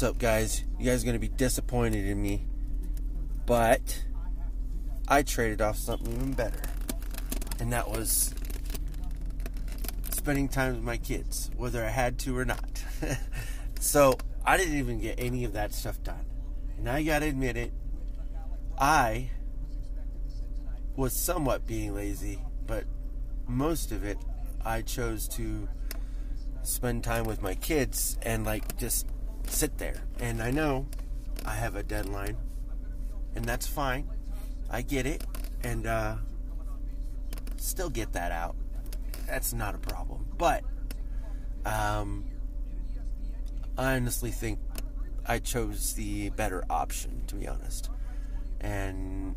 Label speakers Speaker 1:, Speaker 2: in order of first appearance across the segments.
Speaker 1: What's up, guys? You guys are going to be disappointed in me, but I traded off something even better, and that was spending time with my kids, whether I had to or not. so I didn't even get any of that stuff done. And I got to admit it, I was somewhat being lazy, but most of it I chose to spend time with my kids and like just sit there. And I know I have a deadline, and that's fine. I get it, and uh, still get that out. That's not a problem. But um, I honestly think I chose the better option, to be honest. And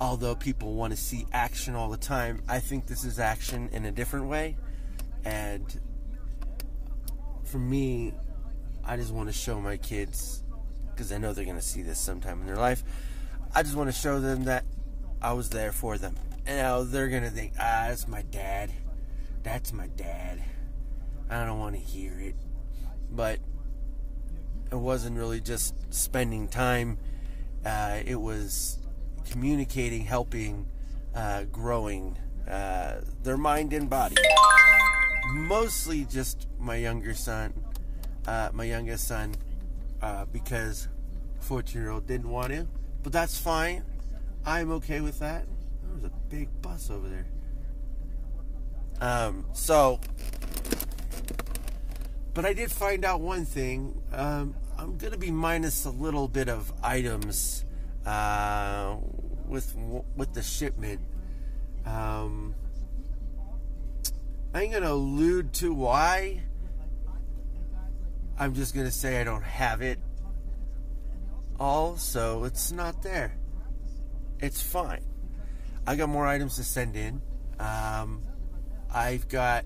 Speaker 1: although people want to see action all the time, I think this is action in a different way. And for me, I just want to show my kids, because I know they're going to see this sometime in their life. I just want to show them that I was there for them. And now they're going to think, ah, that's my dad. That's my dad. I don't want to hear it. But it wasn't really just spending time, uh, it was communicating, helping, uh, growing uh, their mind and body. Mostly just my younger son uh, my youngest son uh, because 14 year old didn't want to. But that's fine. I'm okay with that. There's a big bus over there. Um, so, but I did find out one thing. Um, I'm going to be minus a little bit of items uh, with with the shipment. Um, I'm going to allude to why I'm just going to say I don't have it all, so it's not there. It's fine. I got more items to send in. Um, I've got,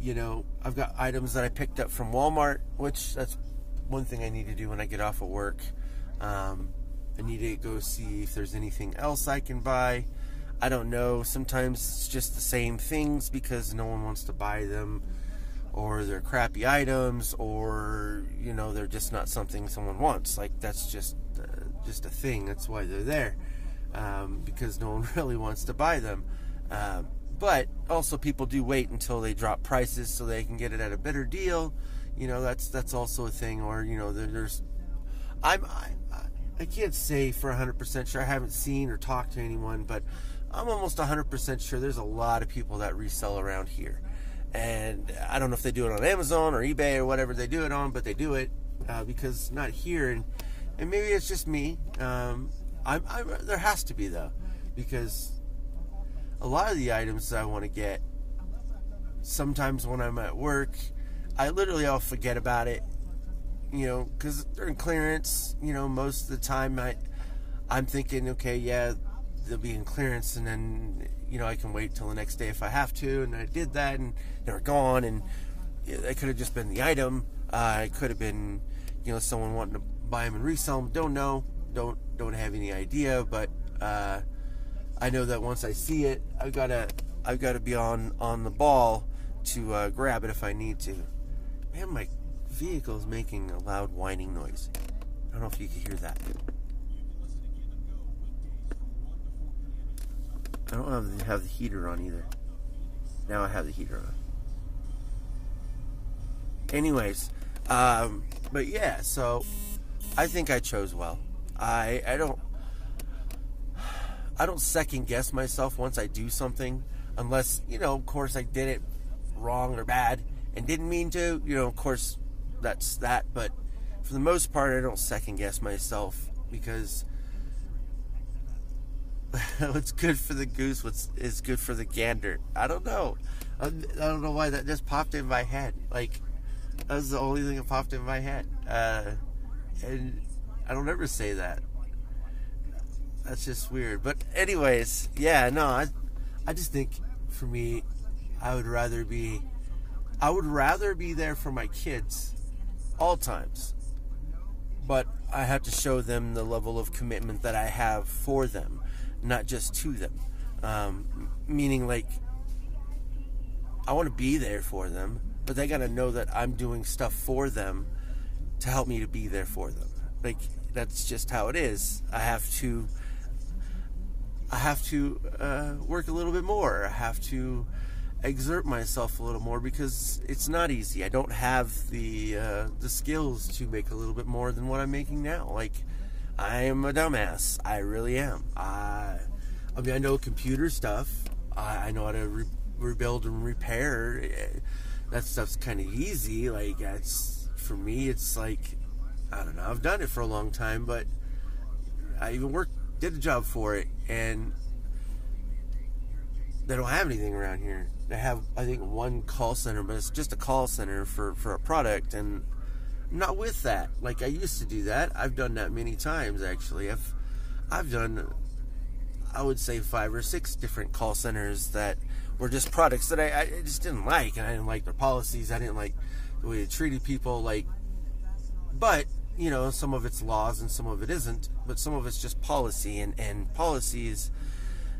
Speaker 1: you know, I've got items that I picked up from Walmart, which that's one thing I need to do when I get off of work. Um, I need to go see if there's anything else I can buy. I don't know. Sometimes it's just the same things because no one wants to buy them or they're crappy items or you know they're just not something someone wants. Like that's just uh, just a thing. That's why they're there. Um, because no one really wants to buy them. Um, but also people do wait until they drop prices so they can get it at a better deal. You know that's that's also a thing. Or you know there, there's i'm I, I can't say for 100% sure. I haven't seen or talked to anyone but i'm almost 100% sure there's a lot of people that resell around here and I don't know if they do it on Amazon or eBay or whatever they do it on, but they do it uh, because not here, and and maybe it's just me. Um, I'm, I'm, there has to be though, because a lot of the items I want to get, sometimes when I'm at work, I literally I'll forget about it, you know, because they're in clearance. You know, most of the time I I'm thinking, okay, yeah, they'll be in clearance, and then you know I can wait till the next day if I have to. And I did that, and they were gone, and it could have just been the item. Uh, it could have been, you know, someone wanting to buy them and resell them. Don't know. Don't don't have any idea. But uh, I know that once I see it, I've got to I've got to be on on the ball to uh, grab it if I need to. Man, my vehicle is making a loud whining noise. I don't know if you can hear that. I don't have, have the heater on either. Now I have the heater on. Anyways, um, but yeah, so I think I chose well. I I don't I don't second guess myself once I do something, unless you know, of course, I did it wrong or bad and didn't mean to. You know, of course, that's that. But for the most part, I don't second guess myself because what's good for the goose? What's is good for the gander? I don't know. I, don't know why that just popped in my head. Like that was the only thing that popped in my head. Uh, and i don't ever say that. That's just weird. But anyways yeah no i i just think for me i would rather be i would rather be there for my kids all times. But i have to show them the level of commitment that i have for them not just to them. Um, meaning, like, I want to be there for them, but they got to know that I'm doing stuff for them to help me to be there for them. Like that's just how it is. I have to I have to uh, work a little bit more. I have to exert myself a little more because it's not easy. I don't have the uh, the skills to make a little bit more than what I'm making now. Like I am a dumbass. I really am. I I mean I know computer stuff. I, I know how to re- rebuild and repair. Eh, that stuff's kind of easy. Like it's for me, it's like I don't know. I've done it for a long time, but I even worked did a job for it, and they don't have anything around here. They have, I think, one call center, but it's just a call center for for a product, and I'm not with that. Like I used to do that. I've done that many times actually. I've I've done, I would say, five or six different call centers that were just products that I, I just didn't like, and I didn't like their policies. I didn't like the way they treated people. Like, but you know, some of it's laws and some of it isn't, but some of it's just policy, and, and policy is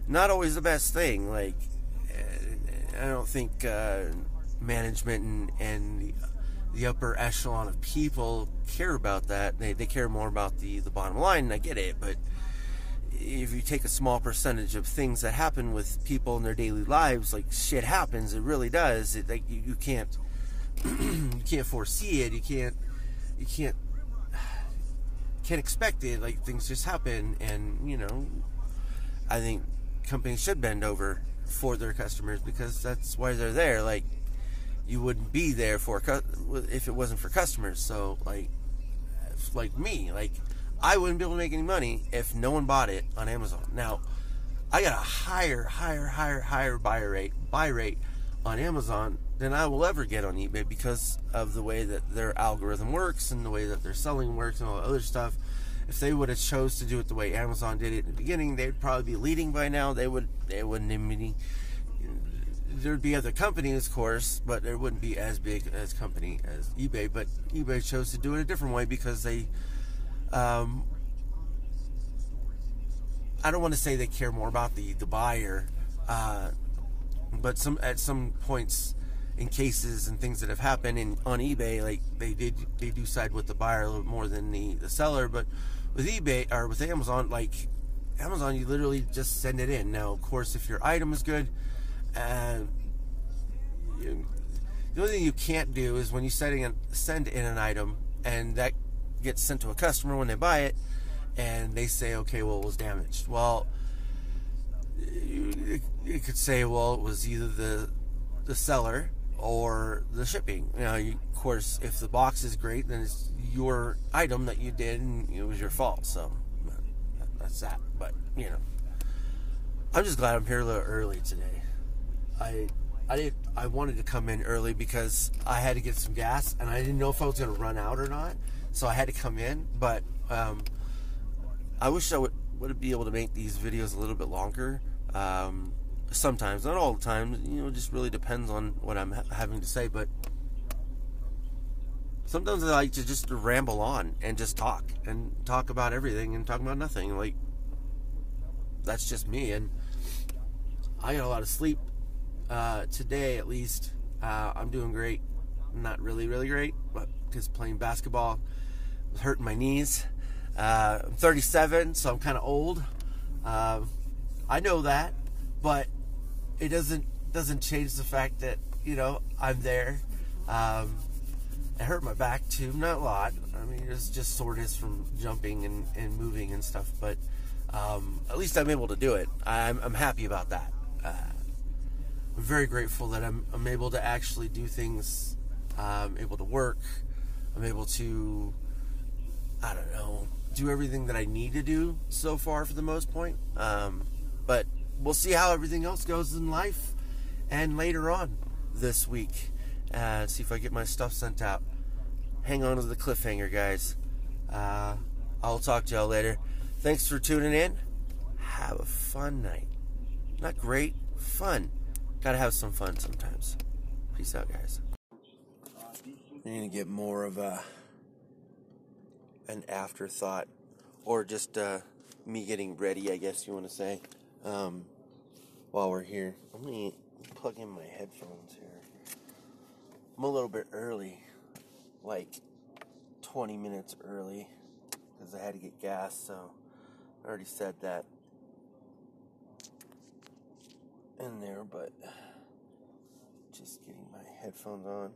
Speaker 1: not always the best thing. Like, eh, I don't think uh, management and, and the, the, upper echelon of people care about that. They, they care more about the, the bottom line, and I get it, but if you take a small percentage of things that happen with people in their daily lives, like shit happens, it really does. It, like you, you can't you can't foresee it. You can't you can't can't expect it. Like things just happen, and you know, I think companies should bend over for their customers because that's why they're there. Like you wouldn't be there for if it wasn't for customers. So like, like me, like I wouldn't be able to make any money if no one bought it on Amazon. Now, I got a higher, higher, higher, higher buy rate, buy rate on Amazon than I will ever get on eBay because of the way that their algorithm works and the way that their selling works and all the other stuff. If they would have chose to do it the way Amazon did it in the beginning, they'd probably be leading by now. They would they wouldn't even there'd be other companies, of course, but there wouldn't be as big as company as eBay. But eBay chose to do it a different way because they, um, I don't want to say they care more about the the buyer, uh, but some at some points in cases and things that have happened in on eBay, like they did they do side with the buyer a little more than the, the seller. But with eBay or with Amazon, like Amazon, you literally just send it in. Now, of course, if your item is good, uh, you, the only thing you can't do is when you sending an, send in an item and that gets sent to a customer when they buy it, and they say, okay, well, it was damaged. Well, you, you could say, well, it was either the the seller or the shipping. You know, you, of course, if the box is great, then it's your item that you did and it was your fault. So that's that. But you know, I'm just glad I'm here a little early today. I I did I wanted to come in early because I had to get some gas and I didn't know if I was going to run out or not. So I had to come in, but um, I wish I would would be able to make these videos a little bit longer. Um, sometimes, not all the time. You know, it just really depends on what I'm ha- having to say. But sometimes I like to just ramble on and just talk and talk about everything and talk about nothing. Like that's just me. And I got a lot of sleep uh, today, at least. Uh, I'm doing great. Not really, really great, but because playing basketball hurting my knees. Uh, I'm 37, so I'm kind of old. Uh, I know that, but it doesn't doesn't change the fact that you know I'm there. Um, it hurt my back too, not a lot. I mean, it's just soreness from jumping and, and moving and stuff. But um, at least I'm able to do it. I'm, I'm happy about that. Uh, I'm very grateful that I'm, I'm able to actually do things. I'm able to work. I'm able to, I don't know, do everything that I need to do so far for the most point. Um, but we'll see how everything else goes in life and later on this week. Uh, see if I get my stuff sent out. Hang on to the cliffhanger, guys. Uh, I'll talk to y'all later. Thanks for tuning in. Have a fun night. Not great, fun. Gotta have some fun sometimes. Peace out, guys. You're gonna get more of a an afterthought, or just uh, me getting ready, I guess you want to say um, while we're here. Let me plug in my headphones here. I'm a little bit early, like 20 minutes early because I had to get gas, so I already said that in there, but just getting my headphones on.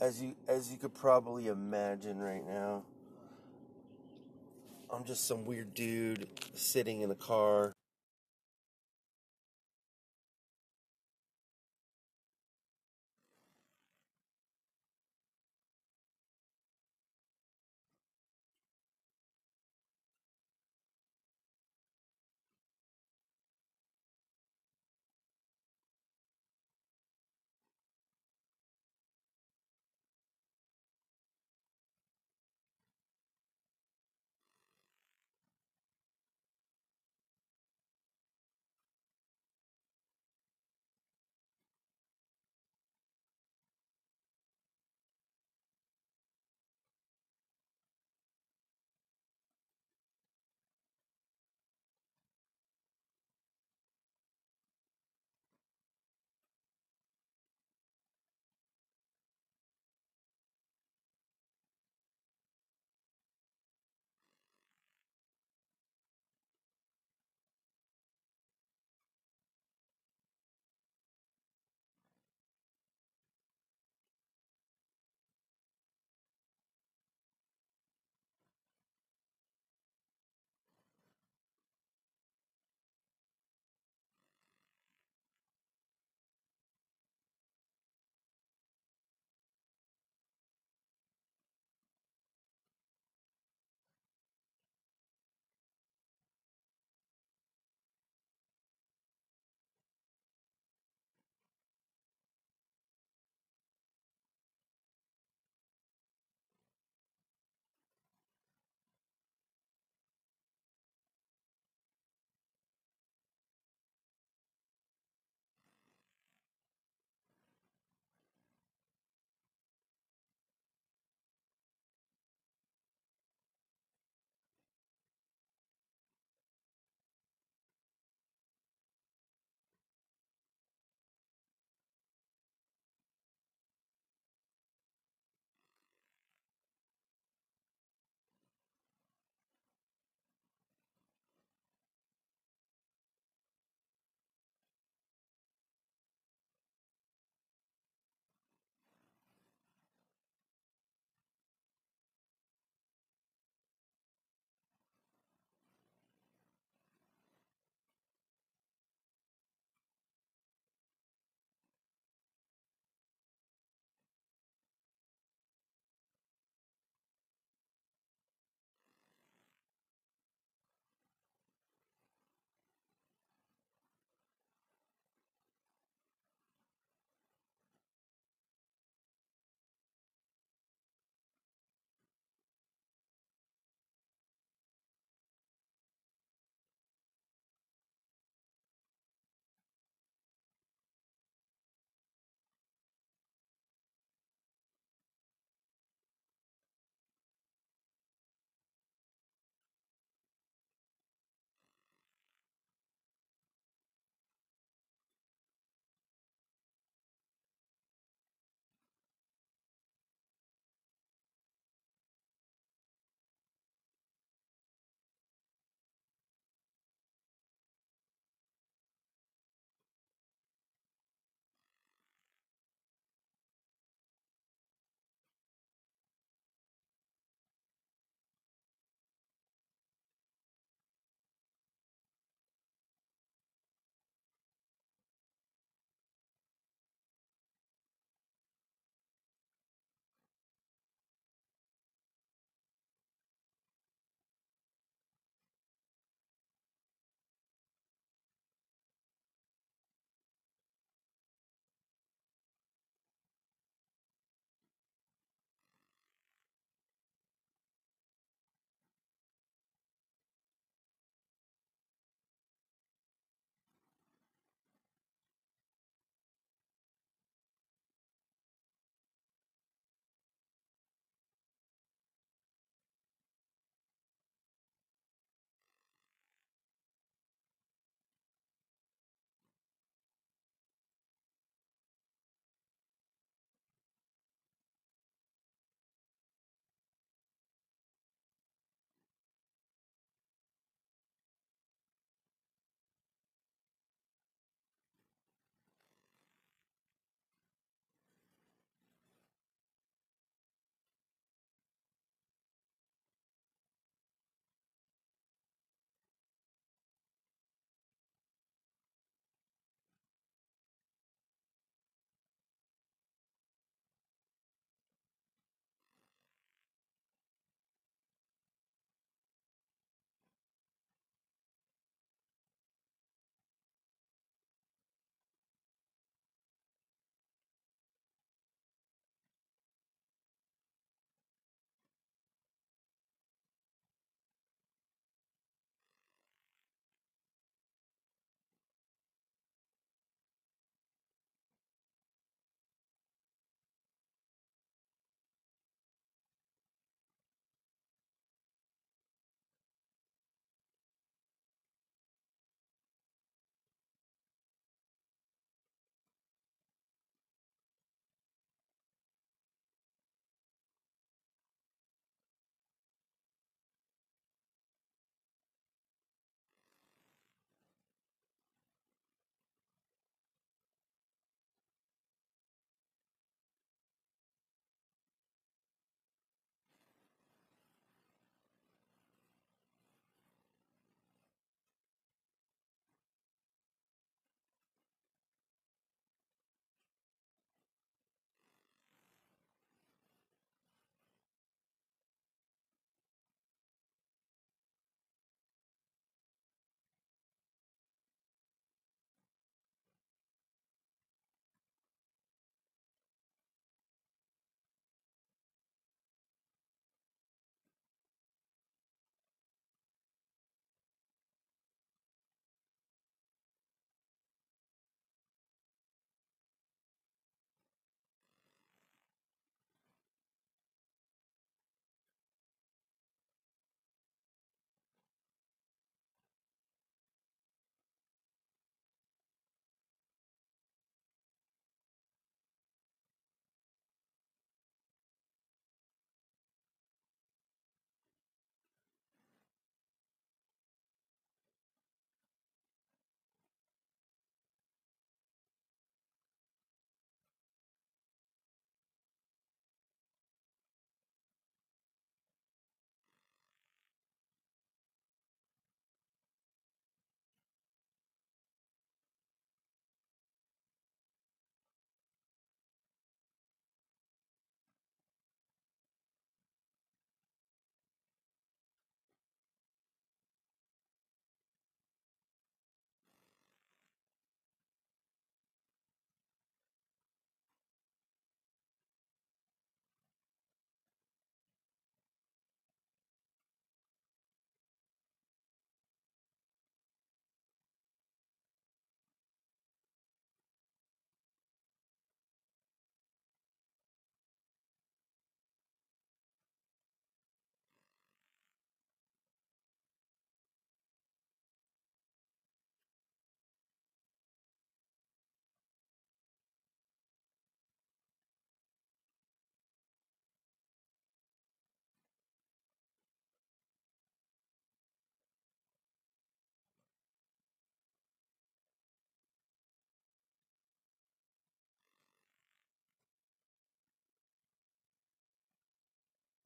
Speaker 1: As you as you could probably imagine right now, I'm just some weird dude sitting in a car